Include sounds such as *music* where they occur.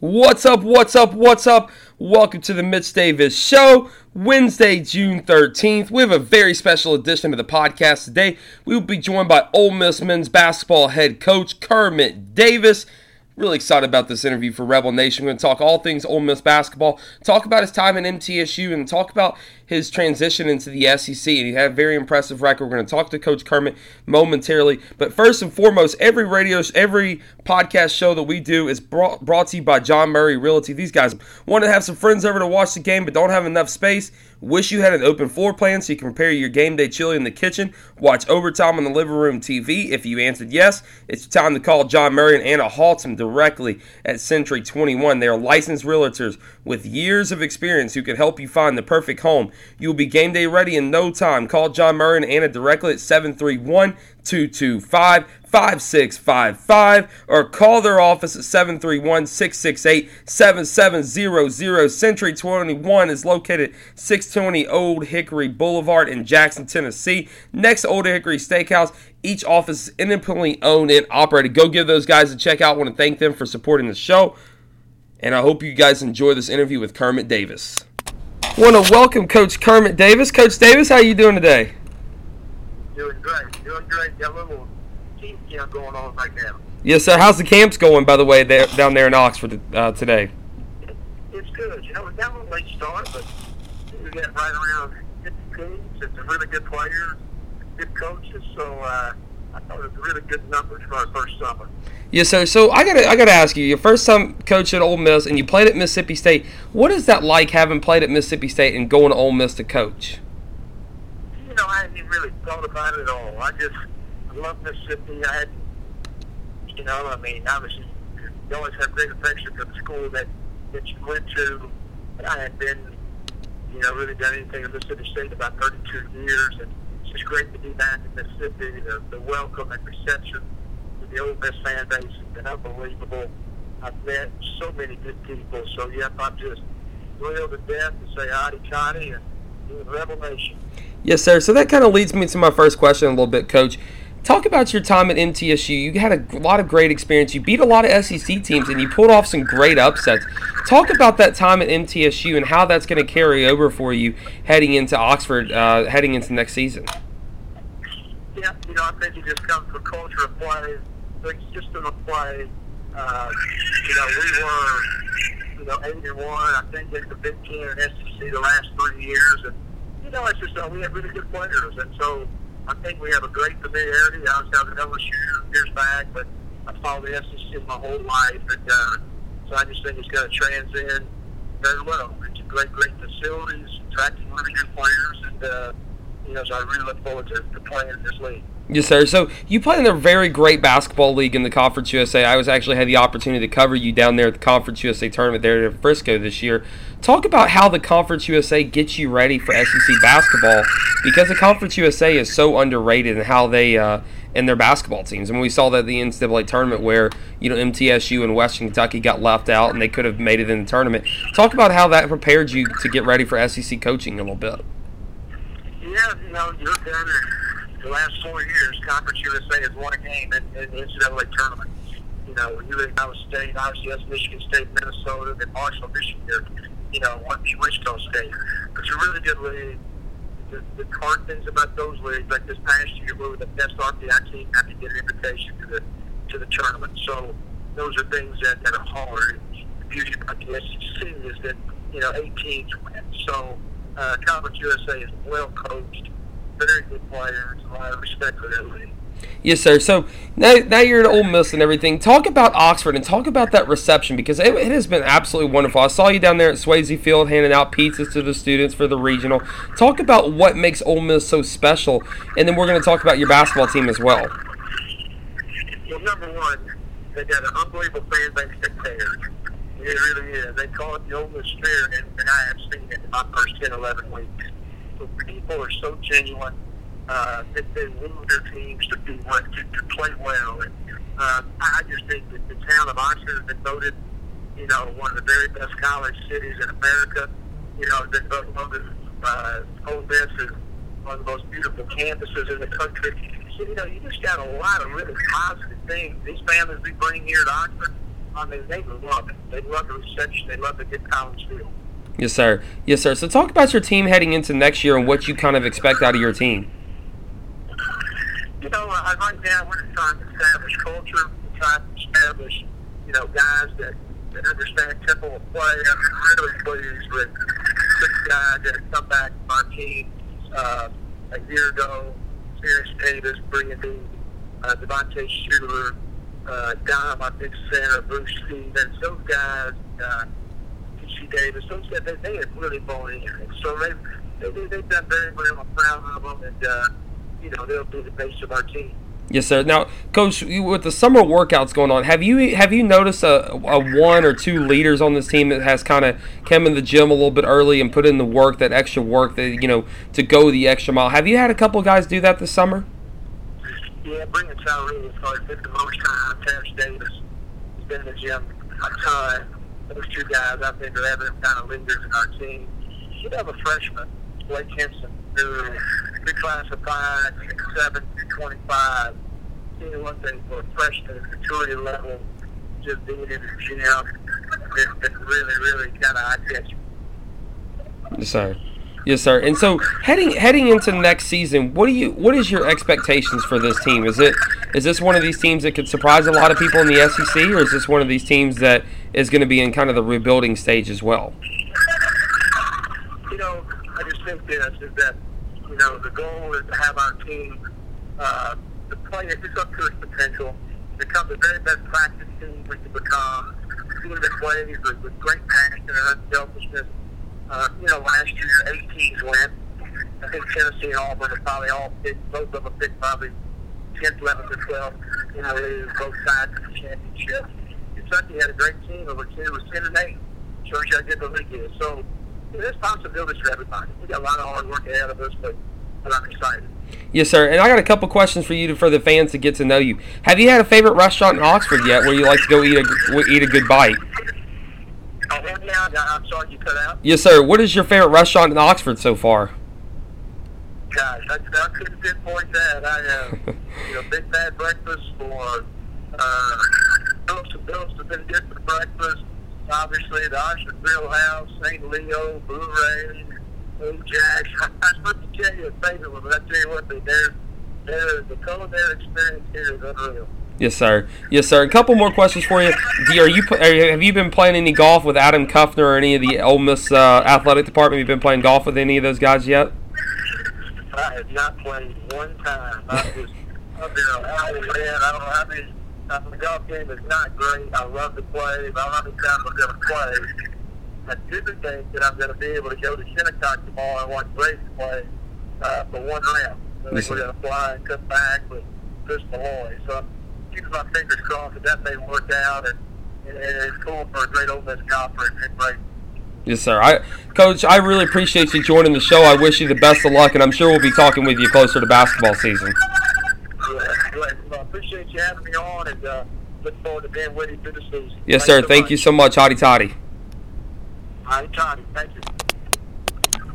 What's up? What's up? What's up? Welcome to the Mitch Davis Show, Wednesday, June 13th. We have a very special edition of the podcast today. We will be joined by Ole Miss men's basketball head coach Kermit Davis. Really excited about this interview for Rebel Nation. We're going to talk all things Ole Miss basketball, talk about his time in MTSU, and talk about his transition into the SEC. And he had a very impressive record. We're going to talk to Coach Kermit momentarily. But first and foremost, every radio, every podcast show that we do is brought, brought to you by John Murray Realty. These guys want to have some friends over to watch the game, but don't have enough space. Wish you had an open floor plan so you can prepare your game day chili in the kitchen, watch overtime on the living room TV. If you answered yes, it's time to call John Murray and Anna Haltom directly at Century 21. They are licensed realtors with years of experience who can help you find the perfect home. You will be game day ready in no time. Call John Murray and Anna directly at 731 225 5655 or call their office at 731 668 7700. Century 21 is located 620 Old Hickory Boulevard in Jackson, Tennessee, next Old Hickory Steakhouse. Each office is independently owned and operated. Go give those guys a check out. I want to thank them for supporting the show. And I hope you guys enjoy this interview with Kermit Davis. I want to welcome Coach Kermit Davis. Coach Davis, how are you doing today? Doing great. Doing great. Got a little team camp going on right now. Yes, sir. How's the camps going, by the way, there, down there in Oxford uh, today? It's good. You know, we got a little late start, but we got right around 50 teams. It's a really good players, good coaches. So uh, I thought it was really good numbers for our first summer. Yes, sir. So I gotta, I gotta ask you. Your first time coach at Ole Miss, and you played at Mississippi State. What is that like, having played at Mississippi State and going to Ole Miss to coach? You know, I hadn't really thought about it at all. I just I love Mississippi. I had, you know, I mean, obviously, you always have great affection for the school that that you went to. I had been, you know, really done anything at Mississippi State about 32 years, and it's just great to be back in Mississippi. The, the welcome and reception of the Ole Miss fan base has been unbelievable. I've met so many good people. So, yep, I'm just thrilled to death to say howdy, Johnny, and Nation. Yes, sir. So that kind of leads me to my first question a little bit, Coach. Talk about your time at MTSU. You had a lot of great experience. You beat a lot of SEC teams, and you pulled off some great upsets. Talk about that time at MTSU and how that's going to carry over for you heading into Oxford, uh, heading into next season. Yeah, you know, I think it just comes from culture of play, the system of play. Uh, you know, we were, you know, eight and one. I think in the Big Ten and SEC the last three years, and you know, it's just uh, we have really good players, and so I think we have a great familiarity. I was down at LSU years back, but I followed the SEC my whole life, and uh, so I just think it's going to transcend very well. It's a great, great facilities, attracting really good players, and uh, you know, so I really look forward to, to playing in this league. Yes, sir. So you play in a very great basketball league in the Conference USA. I was actually had the opportunity to cover you down there at the Conference USA tournament there in Frisco this year. Talk about how the Conference USA gets you ready for SEC basketball because the Conference USA is so underrated and how they uh, and their basketball teams. And we saw that at the NCAA tournament where you know MTSU and Western Kentucky got left out and they could have made it in the tournament. Talk about how that prepared you to get ready for SEC coaching a little bit. Yeah, you know, you're down the last four years, Conference USA has won a game in, in the NCAA tournament. You know, you Iowa State, obviously that's Michigan State, Minnesota, then Marshall, Michigan, you know, one beat Wichita State. It's a really good league. The, the hard things about those leagues, like this past year, we were the best RPI team, had to get an invitation to the to the tournament. So those are things that, that are hard. The beauty about the SEC is that, you know, eight teams win. So uh, Conference USA is well coached very good players. A lot of respect for that league. Yes, sir. So now, now you're at Ole Miss and everything. Talk about Oxford and talk about that reception because it, it, has been absolutely wonderful. I saw you down there at Swayze Field handing out pizzas to the students for the regional. Talk about what makes Ole Miss so special, and then we're going to talk about your basketball team as well. Well, number one, they got an unbelievable fan base that cares. It really is. They call it the Ole Miss Spirit, and, and I have seen it in my first 10, 11 weeks people are so genuine uh, that they move their teams to do what to, to play well. And um, I just think that the town of Oxford has been voted, you know, one of the very best college cities in America. You know, been voted uh, Ole Miss is one of the most beautiful campuses in the country. So, you know, you just got a lot of really positive things. These families we bring here at Oxford, I mean, they love it. They love the reception. They love the good college feel. Yes, sir. Yes, sir. So talk about your team heading into next year and what you kind of expect out of your team. You know, I right now we're trying to establish culture, trying to establish, you know, guys that, that understand tempo of play. I'm really pleased with six guys that have come back from our team uh, a year ago. Terrence Davis, bringing in uh, Devontae Shuler, uh, Dom, our big center, Bruce Stevens. Those guys, uh, T.C. Davis, those guys, they, they have really bought in. So they, they, they've done very well. I'm proud of them. And, uh, you know, they'll be the base of our team. Yes, sir. Now, coach, with the summer workouts going on, have you have you noticed a, a one or two leaders on this team that has kind of come in the gym a little bit early and put in the work, that extra work, that you know, to go the extra mile? Have you had a couple guys do that this summer? Yeah, Breein Tyree has probably been the most time. Terrence Davis has been in the gym a ton. Those two guys, I think, are ever kind of leaders in our team. You have a freshman, Blake Hinson, who reclassified seven to twenty-five. You know, one thing for a freshman at maturity level, just being in the gym, it's been really, really kind of eye-catching. Yes, sir. Yes, sir. And so heading heading into next season, what do you what is your expectations for this team? Is it is this one of these teams that could surprise a lot of people in the SEC, or is this one of these teams that is going to be in kind of the rebuilding stage as well? You know, I just think this is that you know the goal is to have our team uh, to play it up to its potential, become the very best practice team we can become, team that plays with, with great passion and unselfishness. Uh, you know, last year eight teams went. I think Tennessee and Auburn are probably all picked, both of them picked probably 10th, 11th, or 12th in the league, both sides of the championship. Kentucky had a great team over two, was 10 and 8. Shows you how good the league is. So there's possibilities for everybody. We got a lot of hard work ahead of us, but, but I'm excited. Yes, sir. And I got a couple questions for you to, for the fans to get to know you. Have you had a favorite restaurant in Oxford yet, where you like to go eat a eat a good bite? Oh, I'm sorry you cut out. Yes, sir. What is your favorite restaurant in Oxford so far? Gosh, I, I couldn't pinpoint that. I, uh, *laughs* you know, Big Bad Breakfast or uh, Bills Bills have been good for breakfast. Obviously, the Oxford Grill House, St. Leo, Blue Ray, Old Jacks. *laughs* I'm supposed to tell you a favorite one, but I tell you what, they, they're, the culinary experience here is unreal. Yes, sir. Yes, sir. A couple more questions for you. Do Are you have you been playing any golf with Adam Kuffner or any of the Ole Miss uh, athletic department? Have you been playing golf with any of those guys yet? I have not played one time. I just, I've been an owl man. I don't know how many. Uh, the golf game is not great. I love to play, but I don't know how many times I'm going to play. I do think that I'm going to be able to go to Shinnecock tomorrow and watch Braden play uh, for one round. Think we're going to fly and come back with Chris Malloy. So I'm keeping my fingers crossed that that may work out, and, and, and it's cool for a great Ole Miss golfer and Braden. Yes, sir. I, Coach, I really appreciate you joining the show. I wish you the best of luck, and I'm sure we'll be talking with you closer to basketball season. Glad, glad. Well, I having me on, and uh, look forward to being with you through the season. Yes, Thanks sir. so Thank much. you so much, Hotty Toddy. Right, Tony. Thank you.